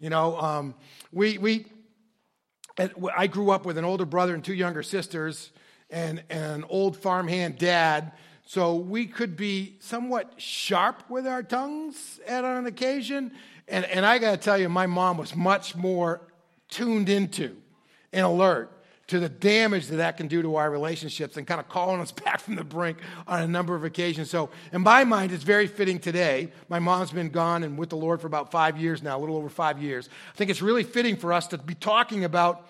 You know, um, we, we, I grew up with an older brother and two younger sisters and, and an old farmhand dad. So we could be somewhat sharp with our tongues at an occasion. And, and I got to tell you, my mom was much more tuned into and alert to the damage that that can do to our relationships and kind of calling us back from the brink on a number of occasions. So, in my mind, it's very fitting today. My mom's been gone and with the Lord for about five years now, a little over five years. I think it's really fitting for us to be talking about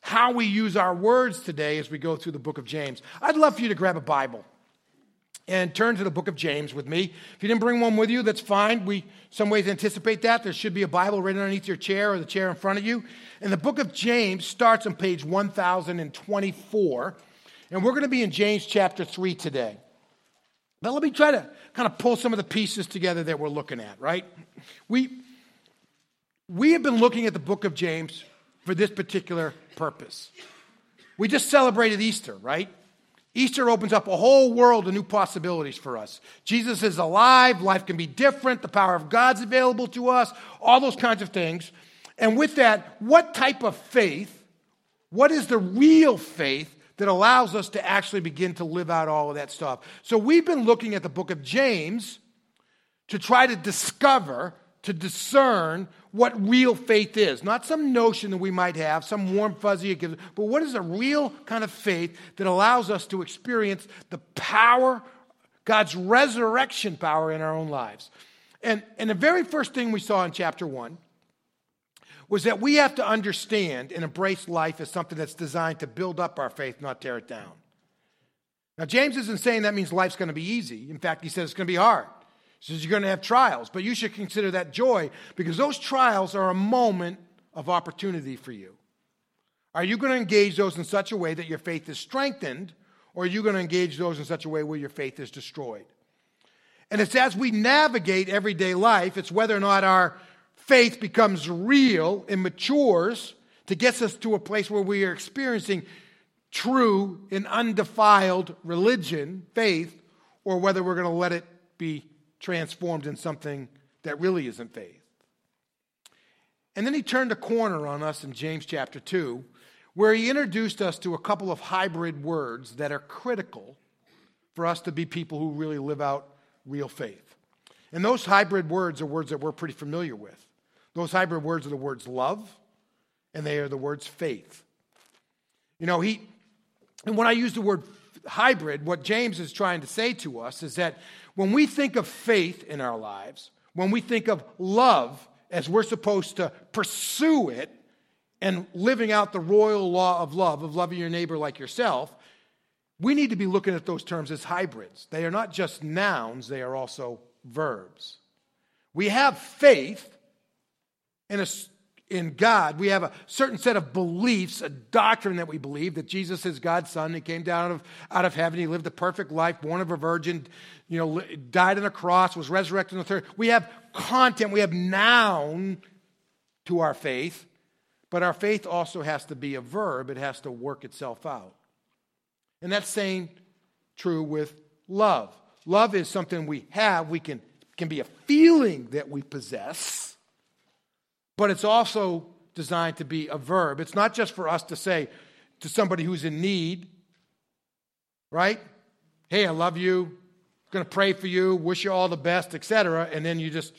how we use our words today as we go through the book of James. I'd love for you to grab a Bible and turn to the book of James with me. If you didn't bring one with you, that's fine. We some ways anticipate that. There should be a Bible right underneath your chair or the chair in front of you. And the book of James starts on page 1024. And we're going to be in James chapter 3 today. Now, let me try to kind of pull some of the pieces together that we're looking at, right? We, we have been looking at the book of James for this particular purpose. We just celebrated Easter, right? Easter opens up a whole world of new possibilities for us. Jesus is alive, life can be different, the power of God's available to us, all those kinds of things. And with that, what type of faith, what is the real faith that allows us to actually begin to live out all of that stuff? So we've been looking at the book of James to try to discover, to discern what real faith is. Not some notion that we might have, some warm fuzzy, but what is a real kind of faith that allows us to experience the power, God's resurrection power in our own lives. And, and the very first thing we saw in chapter one was that we have to understand and embrace life as something that's designed to build up our faith, not tear it down. Now, James isn't saying that means life's going to be easy. In fact, he says it's going to be hard. Says you're going to have trials, but you should consider that joy because those trials are a moment of opportunity for you. Are you going to engage those in such a way that your faith is strengthened, or are you going to engage those in such a way where your faith is destroyed? And it's as we navigate everyday life, it's whether or not our faith becomes real and matures to get us to a place where we are experiencing true and undefiled religion, faith, or whether we're going to let it be transformed in something that really isn't faith. And then he turned a corner on us in James chapter 2, where he introduced us to a couple of hybrid words that are critical for us to be people who really live out real faith. And those hybrid words are words that we're pretty familiar with. Those hybrid words are the words love, and they are the words faith. You know, he, and when I use the word hybrid, what James is trying to say to us is that when we think of faith in our lives, when we think of love as we're supposed to pursue it and living out the royal law of love, of loving your neighbor like yourself, we need to be looking at those terms as hybrids. They are not just nouns, they are also verbs. We have faith in a in God. We have a certain set of beliefs, a doctrine that we believe that Jesus is God's son. He came down out of, out of heaven. He lived a perfect life, born of a virgin, you know, died on a cross, was resurrected on the third. We have content, we have noun to our faith, but our faith also has to be a verb. It has to work itself out. And that's saying true with love. Love is something we have, we can, can be a feeling that we possess but it's also designed to be a verb. It's not just for us to say to somebody who's in need, right? Hey, I love you, going to pray for you, wish you all the best, etc. And then you just,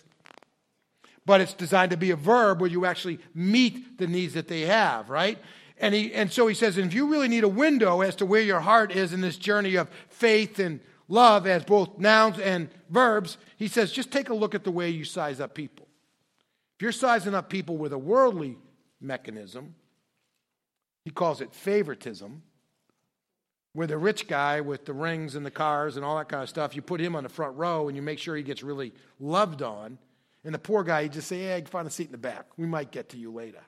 but it's designed to be a verb where you actually meet the needs that they have, right? And, he, and so he says, if you really need a window as to where your heart is in this journey of faith and love as both nouns and verbs, he says, just take a look at the way you size up people. You're sizing up people with a worldly mechanism, he calls it favoritism, where the rich guy with the rings and the cars and all that kind of stuff, you put him on the front row and you make sure he gets really loved on. And the poor guy, you just say, hey, find a seat in the back. We might get to you later.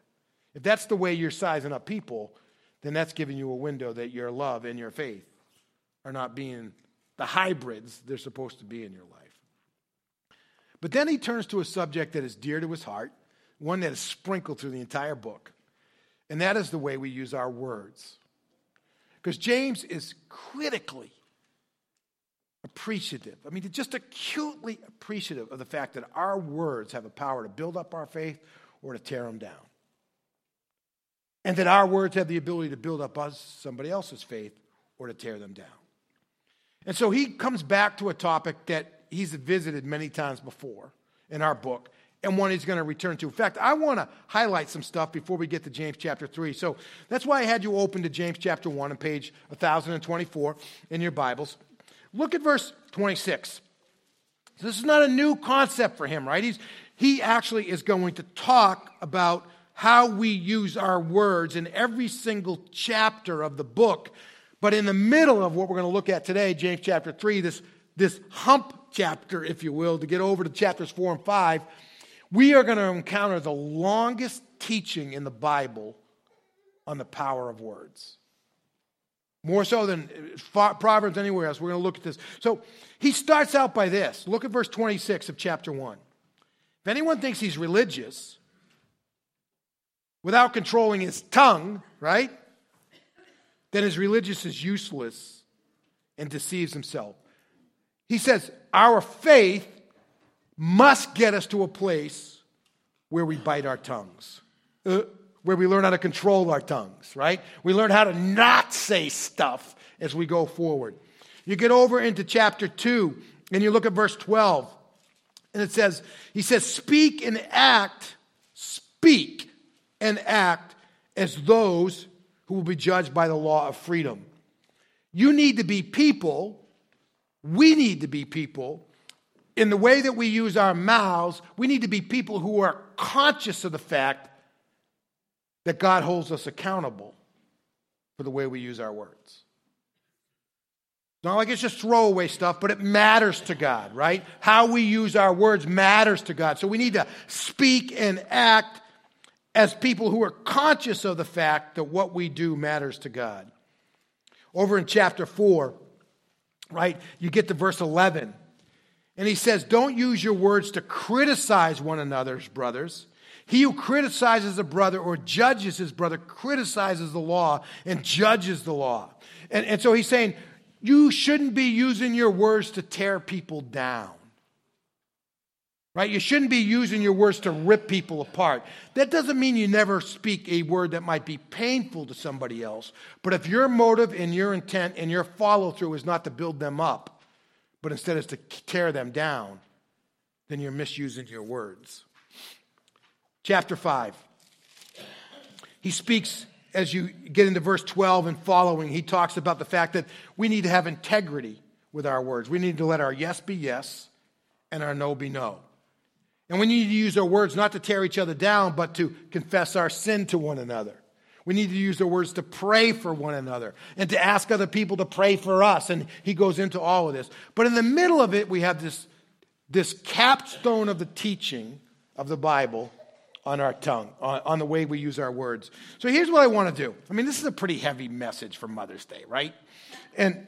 If that's the way you're sizing up people, then that's giving you a window that your love and your faith are not being the hybrids they're supposed to be in your life. But then he turns to a subject that is dear to his heart, one that is sprinkled through the entire book, and that is the way we use our words. Because James is critically appreciative. I mean, just acutely appreciative of the fact that our words have a power to build up our faith or to tear them down. And that our words have the ability to build up us, somebody else's faith or to tear them down. And so he comes back to a topic that he's visited many times before in our book and one he's going to return to. In fact, I want to highlight some stuff before we get to James chapter 3. So that's why I had you open to James chapter 1 on page 1024 in your Bibles. Look at verse 26. This is not a new concept for him, right? He's, he actually is going to talk about how we use our words in every single chapter of the book. But in the middle of what we're going to look at today, James chapter 3, this, this hump chapter, if you will, to get over to chapters 4 and 5, we are going to encounter the longest teaching in the Bible on the power of words. More so than uh, Proverbs anywhere else. We're going to look at this. So he starts out by this. Look at verse 26 of chapter 1. If anyone thinks he's religious without controlling his tongue, right, then his religious is useless and deceives himself. He says, Our faith must get us to a place where we bite our tongues, uh, where we learn how to control our tongues, right? We learn how to not say stuff as we go forward. You get over into chapter 2 and you look at verse 12, and it says, He says, Speak and act, speak and act as those who will be judged by the law of freedom. You need to be people, we need to be people in the way that we use our mouths, we need to be people who are conscious of the fact that God holds us accountable for the way we use our words. Not like it's just throwaway stuff, but it matters to God, right? How we use our words matters to God. So we need to speak and act as people who are conscious of the fact that what we do matters to God. Over in chapter 4, right, you get to verse 11. And he says, Don't use your words to criticize one another's brothers. He who criticizes a brother or judges his brother criticizes the law and judges the law. And, and so he's saying, You shouldn't be using your words to tear people down. Right? You shouldn't be using your words to rip people apart. That doesn't mean you never speak a word that might be painful to somebody else. But if your motive and your intent and your follow through is not to build them up, but instead is to tear them down, then you're misusing your words. Chapter 5. He speaks as you get into verse 12 and following, he talks about the fact that we need to have integrity with our words. We need to let our yes be yes and our no be no. And we need to use our words not to tear each other down, but to confess our sin to one another. We need to use our words to pray for one another and to ask other people to pray for us. And he goes into all of this. But in the middle of it, we have this, this capstone of the teaching of the Bible on our tongue, on, on the way we use our words. So here's what I want to do. I mean, this is a pretty heavy message for Mother's Day, right? And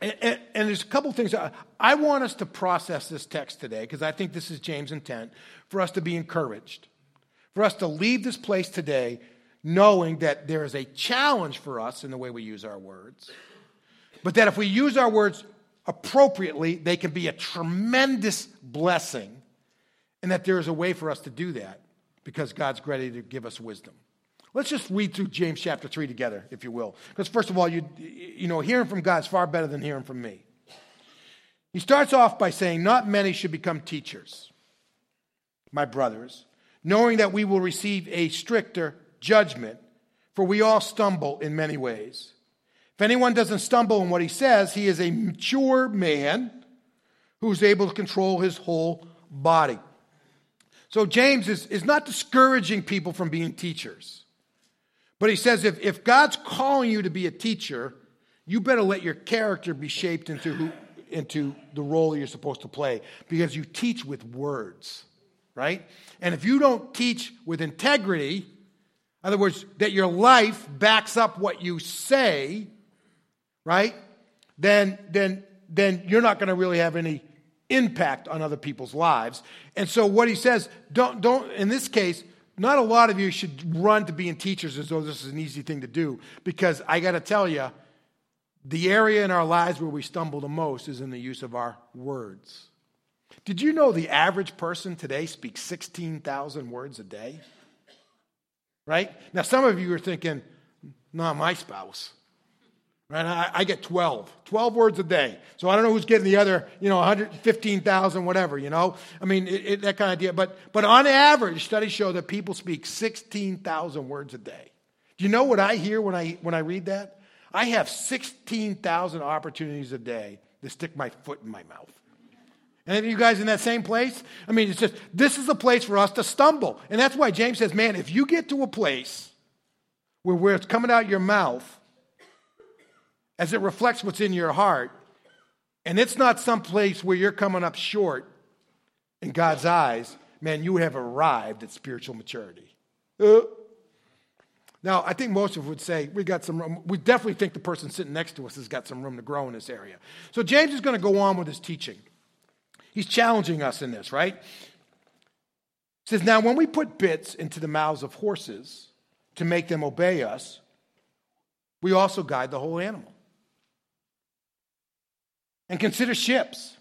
and, and, there's a couple things. I want us to process this text today because I think this is James' intent for us to be encouraged, for us to leave this place today knowing that there is a challenge for us in the way we use our words, but that if we use our words appropriately, they can be a tremendous blessing, and that there is a way for us to do that because God's ready to give us wisdom. Let's just read through James chapter 3 together, if you will. Because, first of all, you, you know, hearing from God is far better than hearing from me. He starts off by saying, Not many should become teachers, my brothers, knowing that we will receive a stricter judgment, for we all stumble in many ways. If anyone doesn't stumble in what he says, he is a mature man who's able to control his whole body. So James is, is not discouraging people from being teachers. But he says if, if God's calling you to be a teacher, you better let your character be shaped into, who, into the role you're supposed to play because you teach with words, right? And if you don't teach with integrity, in other words, that your life backs up what you say, right? Then, then, then you're not going to really have any impact on other people's lives. And so what he says, don't, don't, in this case, not a lot of you should run to being teachers as though this is an easy thing to do, because I got to tell you, the area in our lives where we stumble the most is in the use of our words. Did you know the average person today speaks 16,000 words a day? Right? Now, some of you are thinking, not my spouse. Right? I, I, get 12, 12 words a day. So I don't know who's getting the other, you know, 115,000, whatever, you know? I mean, it, it, that kind of idea. But, but on average, studies show that people speak 16,000 words a day. Do you know what I hear when I, when I read that? I have 16,000 opportunities a day to stick my foot in my mouth. And you guys in that same place? I mean, it's just, this is a place for us to stumble. And that's why James says, man, if you get to a place where, where it's coming out your mouth, as it reflects what's in your heart. And it's not some place where you're coming up short in God's eyes. Man, you have arrived at spiritual maturity. Uh. Now, I think most of would say we got some room. We definitely think the person sitting next to us has got some room to grow in this area. So James is going to go on with his teaching. He's challenging us in this, right? He says, Now, when we put bits into the mouths of horses to make them obey us, we also guide the whole animal. And consider ships.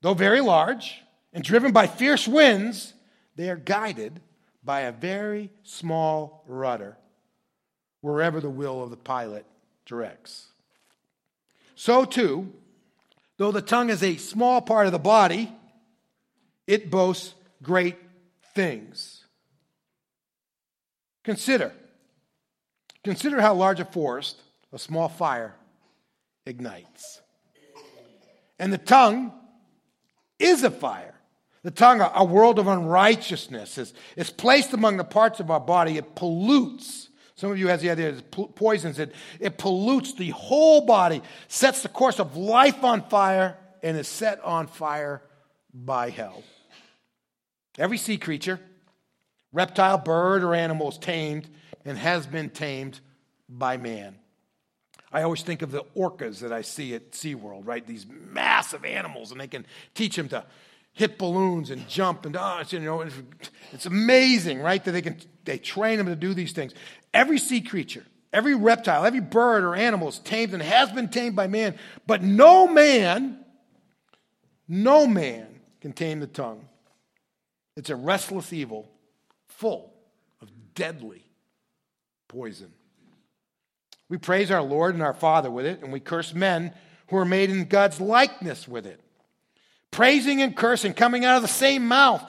Though very large and driven by fierce winds, they are guided by a very small rudder wherever the will of the pilot directs. So, too, though the tongue is a small part of the body, it boasts great things. Consider. Consider how large a forest a small fire ignites. And the tongue is a fire. The tongue, a, world of unrighteousness, is, is placed among the parts of our body. It pollutes. Some of you has the idea it poisons it. It pollutes the whole body, sets the course of life on fire, and is set on fire by hell. Every sea creature, reptile, bird, or animal is tamed and has been tamed by man. I always think of the orcas that I see at SeaWorld, right? These massive animals, and they can teach them to hit balloons and jump and oh, you know, it's, it's amazing, right? That they can they train them to do these things. Every sea creature, every reptile, every bird or animal is tamed and has been tamed by man, but no man, no man can tame the tongue. It's a restless evil full of deadly poison. We praise our Lord and our Father with it, and we curse men who are made in God's likeness with it. Praising and cursing coming out of the same mouth.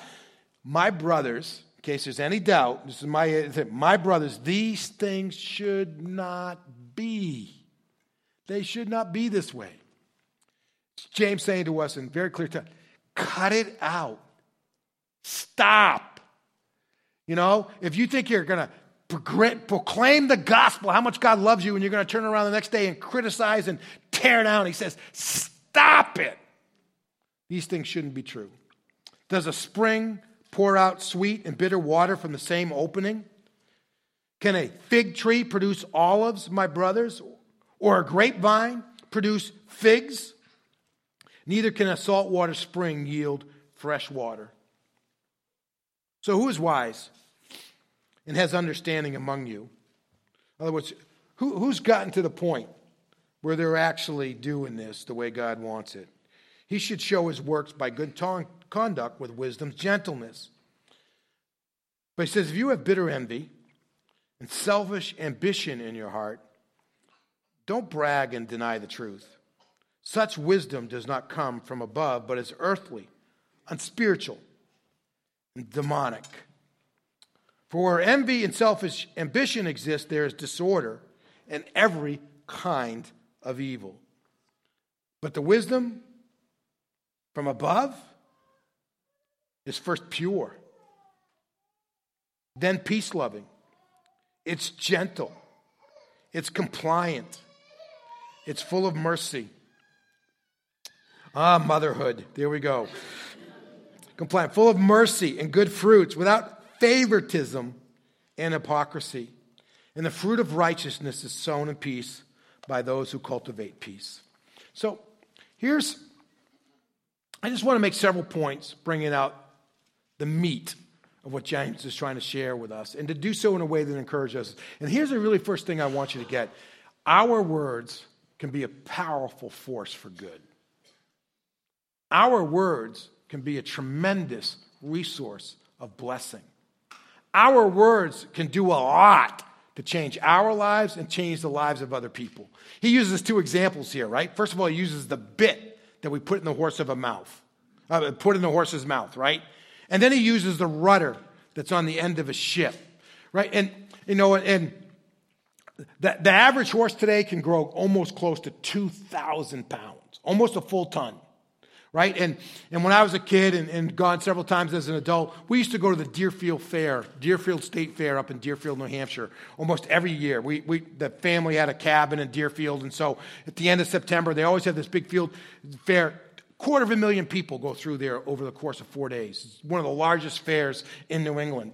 My brothers, in case there's any doubt, this is my, my brothers, these things should not be. They should not be this way. James saying to us in very clear terms, cut it out. Stop. You know, if you think you're going to proclaim the gospel, how much God loves you, and you're going to turn around the next day and criticize and tear down. He says, Stop it. These things shouldn't be true. Does a spring pour out sweet and bitter water from the same opening? Can a fig tree produce olives, my brothers? Or a grapevine produce figs? Neither can a saltwater spring yield fresh water. So, who is wise? And has understanding among you. In other words, who, who's gotten to the point where they're actually doing this the way God wants it? He should show his works by good conduct with wisdom's gentleness. But he says, if you have bitter envy and selfish ambition in your heart, don't brag and deny the truth. Such wisdom does not come from above, but is earthly, unspiritual, and demonic. For where envy and selfish ambition exist, there is disorder and every kind of evil. But the wisdom from above is first pure, then peace loving, it's gentle, it's compliant, it's full of mercy. Ah, motherhood. There we go. Compliant, full of mercy and good fruits, without favoritism and hypocrisy. And the fruit of righteousness is sown in peace by those who cultivate peace. So here's, I just want to make several points bringing out the meat of what James is trying to share with us and to do so in a way that encourages us. And here's the really first thing I want you to get our words can be a powerful force for good. Our words can be a tremendous resource of blessing. Our words can do a lot to change our lives and change the lives of other people. He uses two examples here, right? First of all, he uses the bit that we put in the horse of a mouth, uh, put in the horse's mouth, right? And then he uses the rudder that's on the end of a ship, right? And you know, and the, the average horse today can grow almost close to 2,000 pounds, almost a full ton right? And, and when I was a kid and, and gone several times as an adult, we used to go to the Deerfield Fair, Deerfield State Fair up in Deerfield, New Hampshire, almost every year. We, we, the family had a cabin in Deerfield, and so at the end of September, they always have this big field fair. Quarter of a million people go through there over the course of four days. It's one of the largest fairs in New England.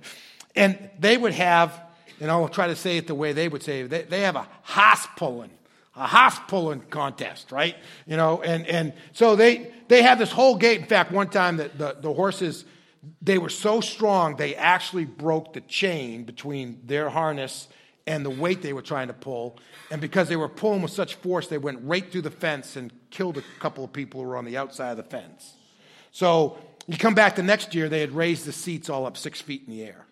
And they would have, and I'll try to say it the way they would say it, they, they have a hoss pulling a half pulling contest, right? You know, and, and so they, they had this whole gate. In fact, one time that the, the horses, they were so strong, they actually broke the chain between their harness and the weight they were trying to pull. And because they were pulling with such force, they went right through the fence and killed a couple of people who were on the outside of the fence. So you come back the next year, they had raised the seats all up six feet in the air.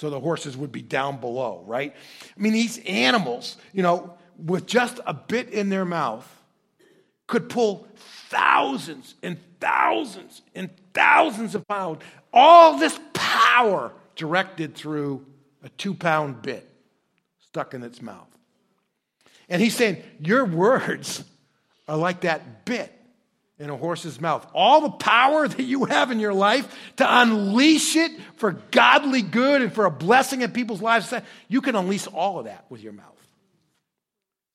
So the horses would be down below, right? I mean, these animals, you know, with just a bit in their mouth could pull thousands and thousands and thousands of pounds. All this power directed through a two pound bit stuck in its mouth. And he's saying, Your words are like that bit in a horse's mouth. All the power that you have in your life to unleash it for godly good and for a blessing in people's lives, you can unleash all of that with your mouth.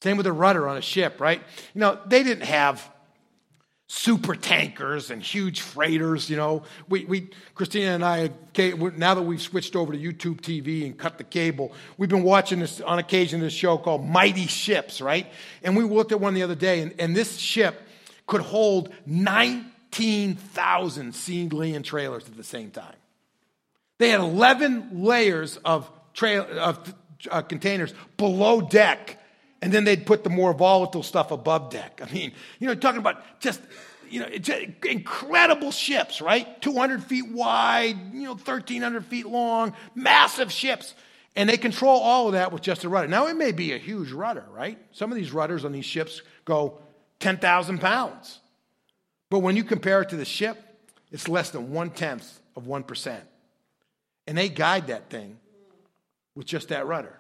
Same with a rudder on a ship, right? You know, they didn't have super tankers and huge freighters, you know. We, we Christina and I, now that we've switched over to YouTube TV and cut the cable, we've been watching this on occasion this show called Mighty Ships, right? And we looked at one the other day, and, and this ship could hold 19,000 seedling and trailers at the same time. They had 11 layers of, tra- of uh, containers below deck and then they'd put the more volatile stuff above deck. I mean, you know, talking about just, you know, incredible ships, right? 200 feet wide, you know, 1,300 feet long, massive ships. And they control all of that with just a rudder. Now, it may be a huge rudder, right? Some of these rudders on these ships go 10,000 pounds. But when you compare it to the ship, it's less than one tenth of 1%. And they guide that thing with just that rudder.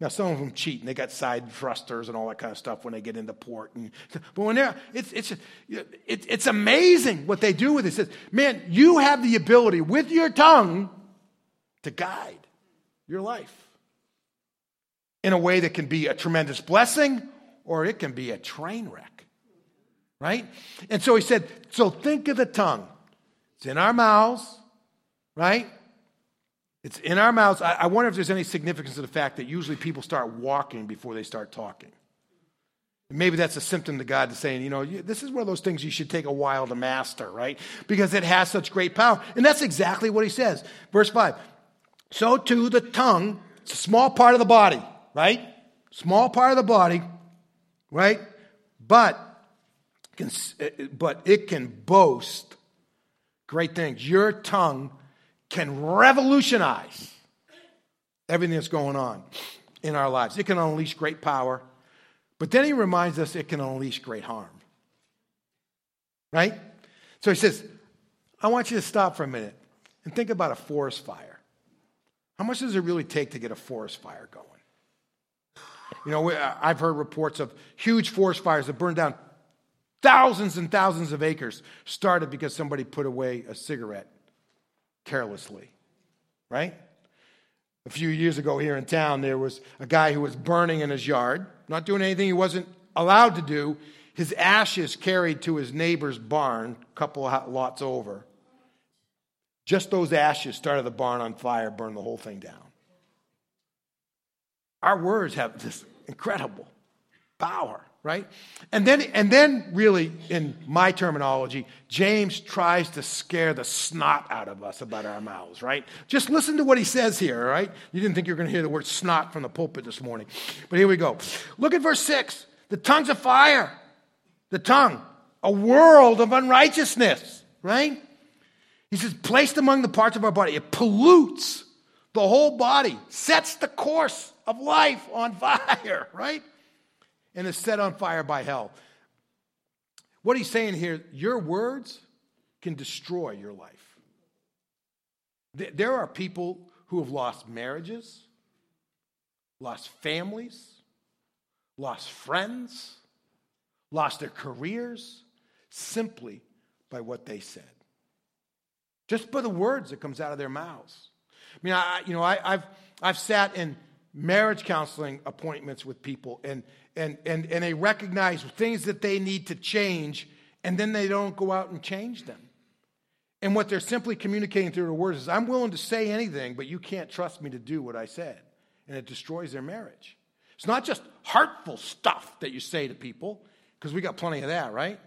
Now, some of them cheat and they got side thrusters and all that kind of stuff when they get into port. And, but when they're, it's, it's, it's, it's amazing what they do with it. It says, man, you have the ability with your tongue to guide your life in a way that can be a tremendous blessing or it can be a train wreck. Right? And so he said, so think of the tongue. It's in our mouths, right? It's in our mouths. I, I wonder if there's any significance to the fact that usually people start walking before they start talking. Maybe that's a symptom to God to saying, you know, this is one of those things you should take a while to master, right? Because it has such great power. And that's exactly what he says. Verse 5. So too the tongue, it's a small part of the body, right? Small part of the body, right? But, eh, eh, but it can boast great things. Your tongue can revolutionize everything that's going on in our lives. It can unleash great power, but then he reminds us it can unleash great harm. Right? So he says, I want you to stop for a minute and think about a forest fire. How much does it really take to get a forest fire going? You know, I've heard reports of huge forest fires that burned down thousands and thousands of acres started because somebody put away a cigarette carelessly, right? A few years ago here in town, there was a guy who was burning in his yard, not doing anything he wasn't allowed to do. His ashes carried to his neighbor's barn, a couple of lots over. Just those ashes started the barn on fire, burned the whole thing down. Our words have this incredible power right? And then, and then, really, in my terminology, James tries to scare the snot out of us about our mouths, right? Just listen to what he says here, right? You didn't think you were going to hear the word snot from the pulpit this morning. But here we go. Look at verse 6. The tongue's of fire. The tongue, a world of unrighteousness, right? He says, placed among the parts of our body, it pollutes the whole body, sets the course of life on fire, right? And is set on fire by hell. What he's saying here, your words can destroy your life. There are people who have lost marriages, lost families, lost friends, lost their careers simply by what they said. Just by the words that comes out of their mouths. I mean, I, you know, I, have I've sat in marriage counseling appointments with people and, and, and, and they recognize things that they need to change and then they don't go out and change them. And what they're simply communicating through their words is, I'm willing to say anything, but you can't trust me to do what I said. And it destroys their marriage. It's not just heartful stuff that you say to people, because we got plenty of that, right?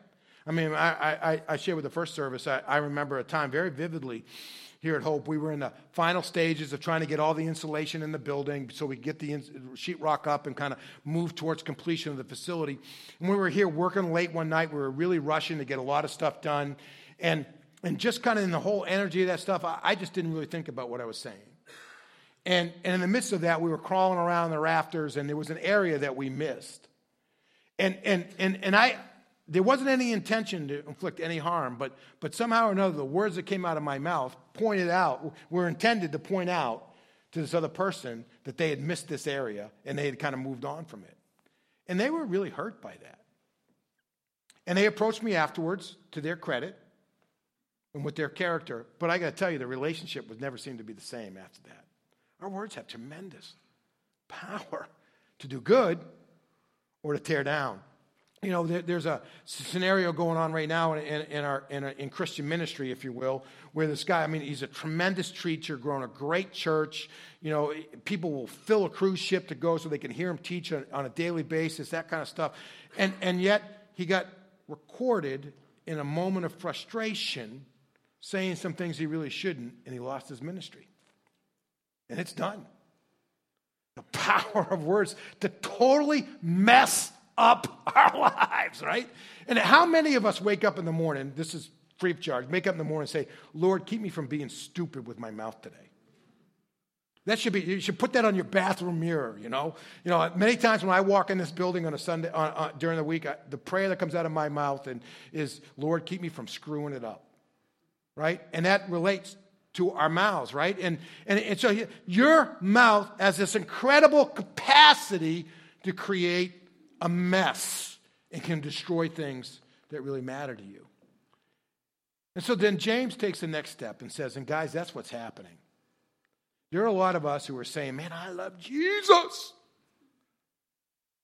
I mean, I, I, I shared with the first service, I, I remember a time very vividly here at Hope. We were in the final stages of trying to get all the insulation in the building so we get the sheetrock up and kind of move towards completion of the facility. And we were here working late one night. We were really rushing to get a lot of stuff done. And and just kind of in the whole energy of that stuff, I, I just didn't really think about what I was saying. And, and in the midst of that, we were crawling around the rafters, and there was an area that we missed. And, and, and, and I, there wasn't any intention to inflict any harm, but, but somehow or another, the words that came out of my mouth pointed out, were intended to point out to this other person that they had missed this area and they had kind of moved on from it. And they were really hurt by that. And they approached me afterwards, to their credit, and with their character. But I got to tell you, the relationship was never seemed to be the same after that. Our words have tremendous power to do good or to tear down. You know, there, there's a scenario going on right now in, in, in our, in, a, in, Christian ministry, if you will, where this guy, I mean, he's a tremendous teacher, grown a great church. You know, people will fill a cruise ship to go so they can hear him teach on, on a daily basis, that kind of stuff. And, and yet, he got recorded in a moment of frustration saying some things he really shouldn't, and he lost his ministry. And it's done. The power of words to totally mess up our lives, right? And how many of us wake up in the morning, this is free of charge, wake up in the morning and say, Lord, keep me from being stupid with my mouth today. That should be, you should put that on your bathroom mirror, you know? You know, many times when I walk in this building on a Sunday, uh, uh, during the week, I, the prayer that comes out of my mouth and is, Lord, keep me from screwing it up right? And that relates to our mouths, right? And, and, and so your mouth has this incredible capacity to create a mess and can destroy things that really matter to you. And so then James takes the next step and says, and guys, that's what's happening. There are a lot of us who are saying, man, I love Jesus.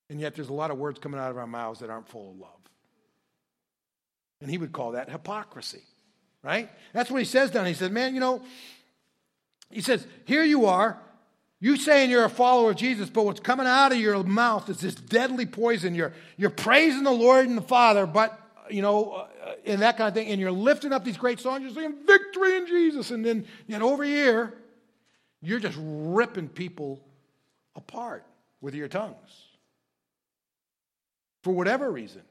And yet there's a lot of words coming out of our mouths that aren't full of love. And he would call that hypocrisy right? That's what he says down. He says, man, you know, he says, here you are. You saying you're a follower of Jesus, but what's coming out of your mouth is this deadly poison. You're, you're praising the Lord and the Father, but, you know, uh, and that kind of thing. And you're lifting up these great songs. You're saying victory in Jesus. And then, know, over here, you're just ripping people apart with your tongues for whatever reasons.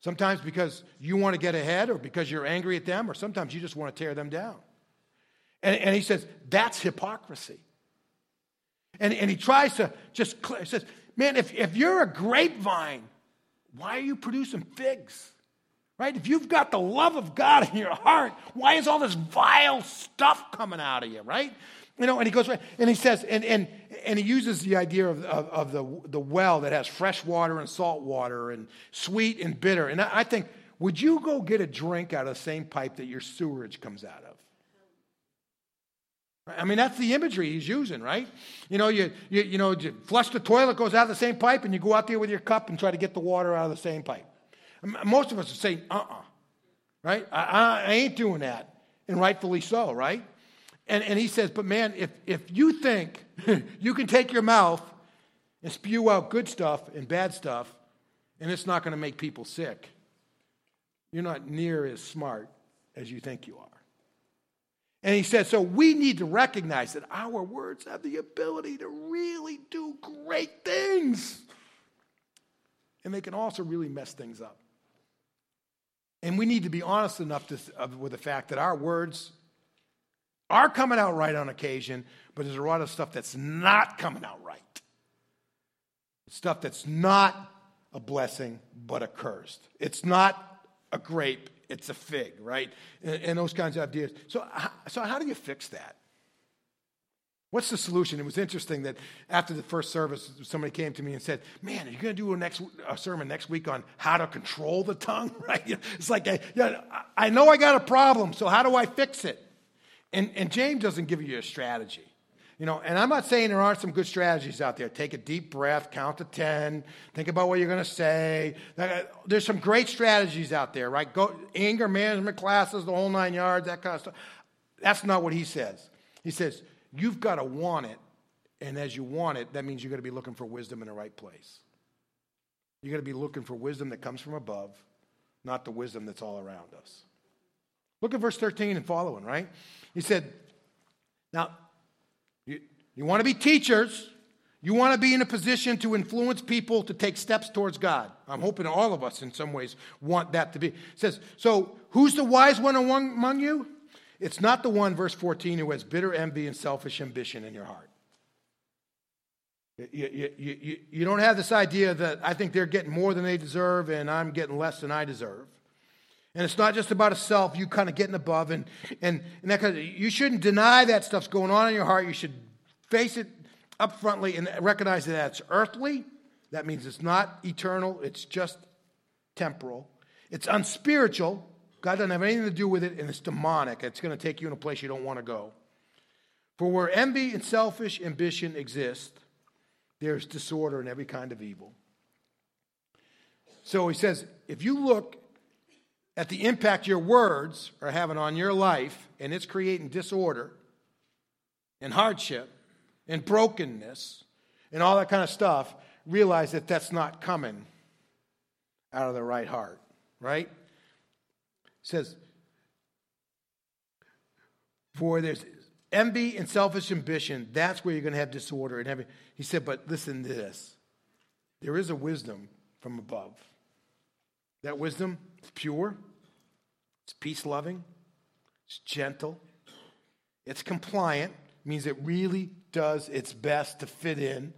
Sometimes because you want to get ahead or because you're angry at them, or sometimes you just want to tear them down. And, and he says, that's hypocrisy. And, and he tries to just, says, man, if, if you're a grapevine, why are you producing figs? Right? If you've got the love of God in your heart, why is all this vile stuff coming out of you, right? You know, and he goes, and he says, and, and, and he uses the idea of, of, of, the, the well that has fresh water and salt water and sweet and bitter. And I, I think, would you go get a drink out of the same pipe that your sewerage comes out of? I mean, that's the imagery he's using, right? You know, you, you, you know, you flush the toilet, goes out of the same pipe, and you go out there with your cup and try to get the water out of the same pipe. Most of us would say, uh uh-uh, uh right? I, I ain't doing that. And rightfully so, right? And, and he says, But man, if, if you think you can take your mouth and spew out good stuff and bad stuff, and it's not going to make people sick, you're not near as smart as you think you are. And he said, So we need to recognize that our words have the ability to really do great things. And they can also really mess things up. And we need to be honest enough to, uh, with the fact that our words are coming out right on occasion, but there's a lot of stuff that's not coming out right. Stuff that's not a blessing, but a curse. It's not a grape, it's a fig, right? And, and those kinds of ideas. So, so, how do you fix that? What's the solution? It was interesting that after the first service, somebody came to me and said, "Man, are you going to do a next a sermon next week on how to control the tongue?" Right? It's like, yeah, I know I got a problem, so how do I fix it? And, and James doesn't give you a strategy. You know, and I'm not saying there aren't some good strategies out there. Take a deep breath, count to 10, think about what you're going to say. Uh, there's some great strategies out there, right? Go, anger management classes, the whole nine yards, that kind of stuff. That's not what he says. He says, you've got to want it. And as you want it, that means you're going to be looking for wisdom in the right place. You're going to be looking for wisdom that comes from above, not the wisdom that's all around us. Look at verse 13 and following, right? He said, Now, you, you want to be teachers. You want to be in a position to influence people to take steps towards God. I'm hoping all of us, in some ways, want that to be. It says, So who's the wise one among you? It's not the one, verse 14, who has bitter envy and selfish ambition in your heart. You, you, you, you, don't have this idea that I think they're getting more than they deserve and I'm getting less than I deserve. And it's not just about a self, you kind of getting above. And, and, and that kind of, you shouldn't deny that stuff's going on in your heart. You should face it up frontly and recognize that that's earthly. That means it's not eternal, it's just temporal. It's unspiritual. God doesn't have anything to do with it, and it's demonic. It's going to take you in a place you don't want to go. For where envy and selfish ambition exist, there's disorder and every kind of evil. So he says, if you look at the impact your words are having on your life, and it's creating disorder and hardship and brokenness and all that kind of stuff, realize that that's not coming out of the right heart, right? It says, for there's envy and selfish ambition, that's where you're going to have disorder and having. He said, but listen to this. There is a wisdom from above. That wisdom is pure, it's peace loving, it's gentle, it's compliant, means it really does its best to fit in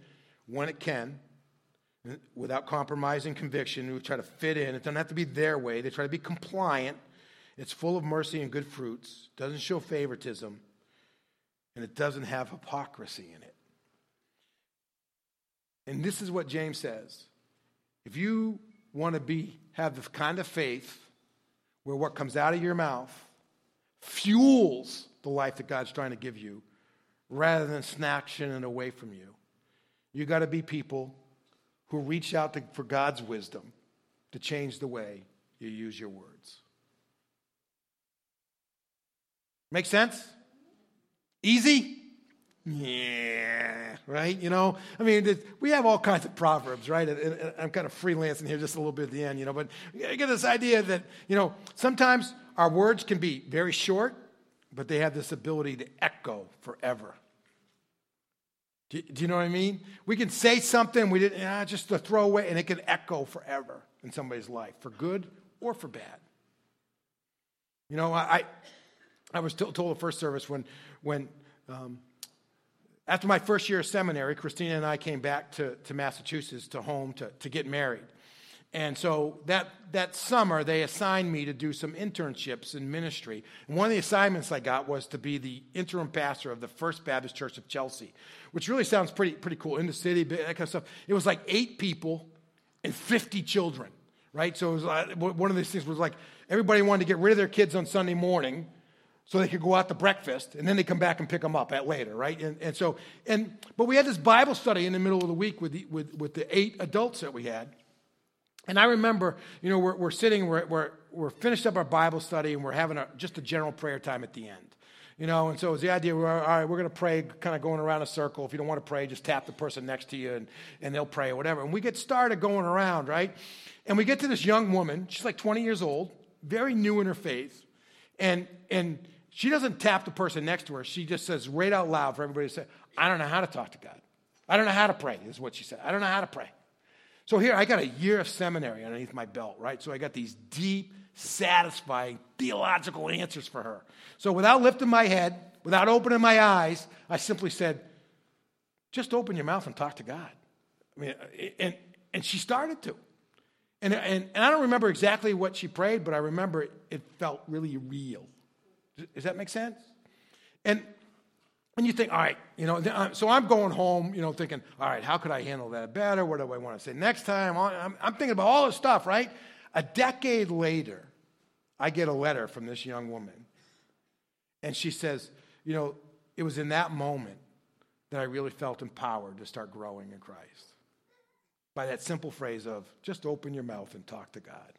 when it can without compromising conviction. We try to fit in. It doesn't have to be their way, they try to be compliant. It's full of mercy and good fruits, doesn't show favoritism, and it doesn't have hypocrisy in it. And this is what James says. If you want to be have the kind of faith where what comes out of your mouth fuels the life that God's trying to give you rather than snatching it away from you. You got to be people who reach out to, for God's wisdom to change the way you use your words. Make sense? Easy? Yeah, right? You know, I mean, we have all kinds of proverbs, right? And I'm kind of freelancing here just a little bit at the end, you know, but I get this idea that, you know, sometimes our words can be very short, but they have this ability to echo forever. Do, you know what I mean? We can say something we didn't, ah, just throw away, and it can echo forever in somebody's life, for good or for bad. You know, I, I was told the first service when, when um, after my first year of seminary, Christina and I came back to, to Massachusetts, to home, to, to get married. And so that, that summer, they assigned me to do some internships in ministry. And one of the assignments I got was to be the interim pastor of the First Baptist Church of Chelsea, which really sounds pretty, pretty cool in the city, that kind of stuff. It was like eight people and 50 children, right? So it was like, one of these things was like everybody wanted to get rid of their kids on Sunday morning so they could go out to breakfast and then they come back and pick them up at later, right? And, and so, and, but we had this Bible study in the middle of the week with the, with, with the eight adults that we had. And I remember, you know, we're, we're sitting, we're, we're, we're finished up our Bible study and we're having a, just a general prayer time at the end. You know, and so it was the idea, we're, all right, we're going to pray kind of going around a circle. If you don't want to pray, just tap the person next to you and, and they'll pray or whatever. And we get started going around, right? And we get to this young woman, she's like 20 years old, very new in her faith. And, and, she doesn't tap the person next to her. She just says right out loud for everybody to say, I don't know how to talk to God. I don't know how to pray, is what she said. I don't know how to pray. So here, I got a year of seminary underneath my belt, right? So I got these deep, satisfying theological answers for her. So without lifting my head, without opening my eyes, I simply said, just open your mouth and talk to God. I mean, and, and she started to. And, and, and I don't remember exactly what she prayed, but I remember it, it felt really real. Does that make sense? And, and you think, all right, you know, so I'm going home, you know, thinking, all right, how could I handle that better? What do I want to say next time? I'm, I'm thinking about all this stuff, right? A decade later, I get a letter from this young woman. And she says, you know, it was in that moment that I really felt empowered to start growing in Christ. By that simple phrase of just open your mouth and talk to God.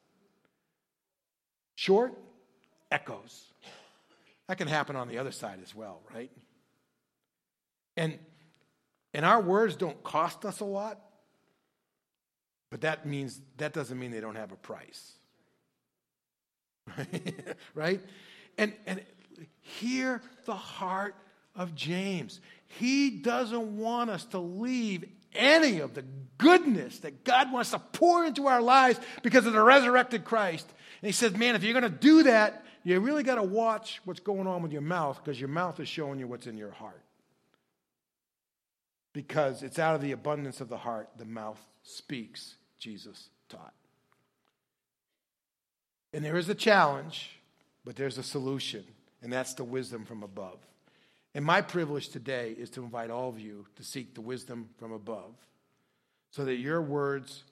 Short, echoes. That can happen on the other side as well, right? And and our words don't cost us a lot, but that means that doesn't mean they don't have a price. right? And and hear the heart of James. He doesn't want us to leave any of the goodness that God wants to pour into our lives because of the resurrected Christ. And he says, man, if you're going to do that, you really got to watch what's going on with your mouth because your mouth is showing you what's in your heart. Because it's out of the abundance of the heart the mouth speaks, Jesus taught. And there is a challenge, but there's a solution, and that's the wisdom from above. And my privilege today is to invite all of you to seek the wisdom from above so that your words,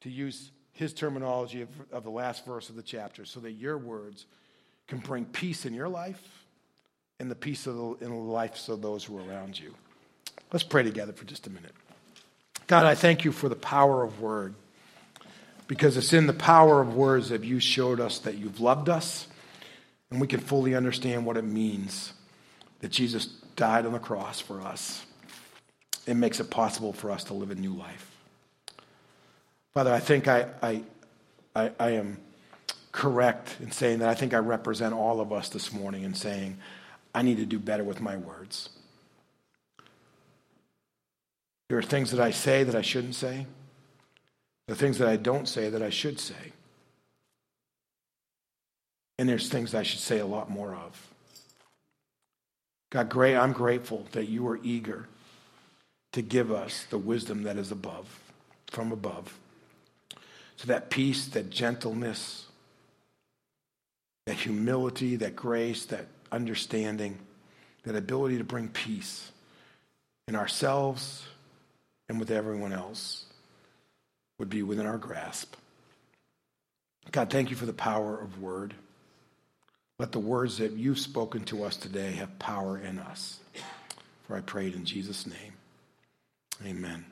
to use his terminology of, of, the last verse of the chapter, so that your words can bring peace in your life and the peace of the, in the lives of those who are around you. Let's pray together for just a minute. God, I thank you for the power of word because it's in the power of words that you showed us that you've loved us and we can fully understand what it means that Jesus died on the cross for us. It makes it possible for us to live a new life. Father, I think I, I, I, I am correct in saying that I think I represent all of us this morning in saying, I need to do better with my words. There are things that I say that I shouldn't say. Are things that I don't say that I should say. And there's things I should say a lot more of. God, great, I'm grateful that you are eager to give us the wisdom that is above, from above. So that peace, that gentleness, that humility, that grace, that understanding, that ability to bring peace in ourselves and with everyone else would be within our grasp. God, thank you for the power of word. Let the words that you've spoken to us today have power in us. For I prayed in Jesus' name. Amen.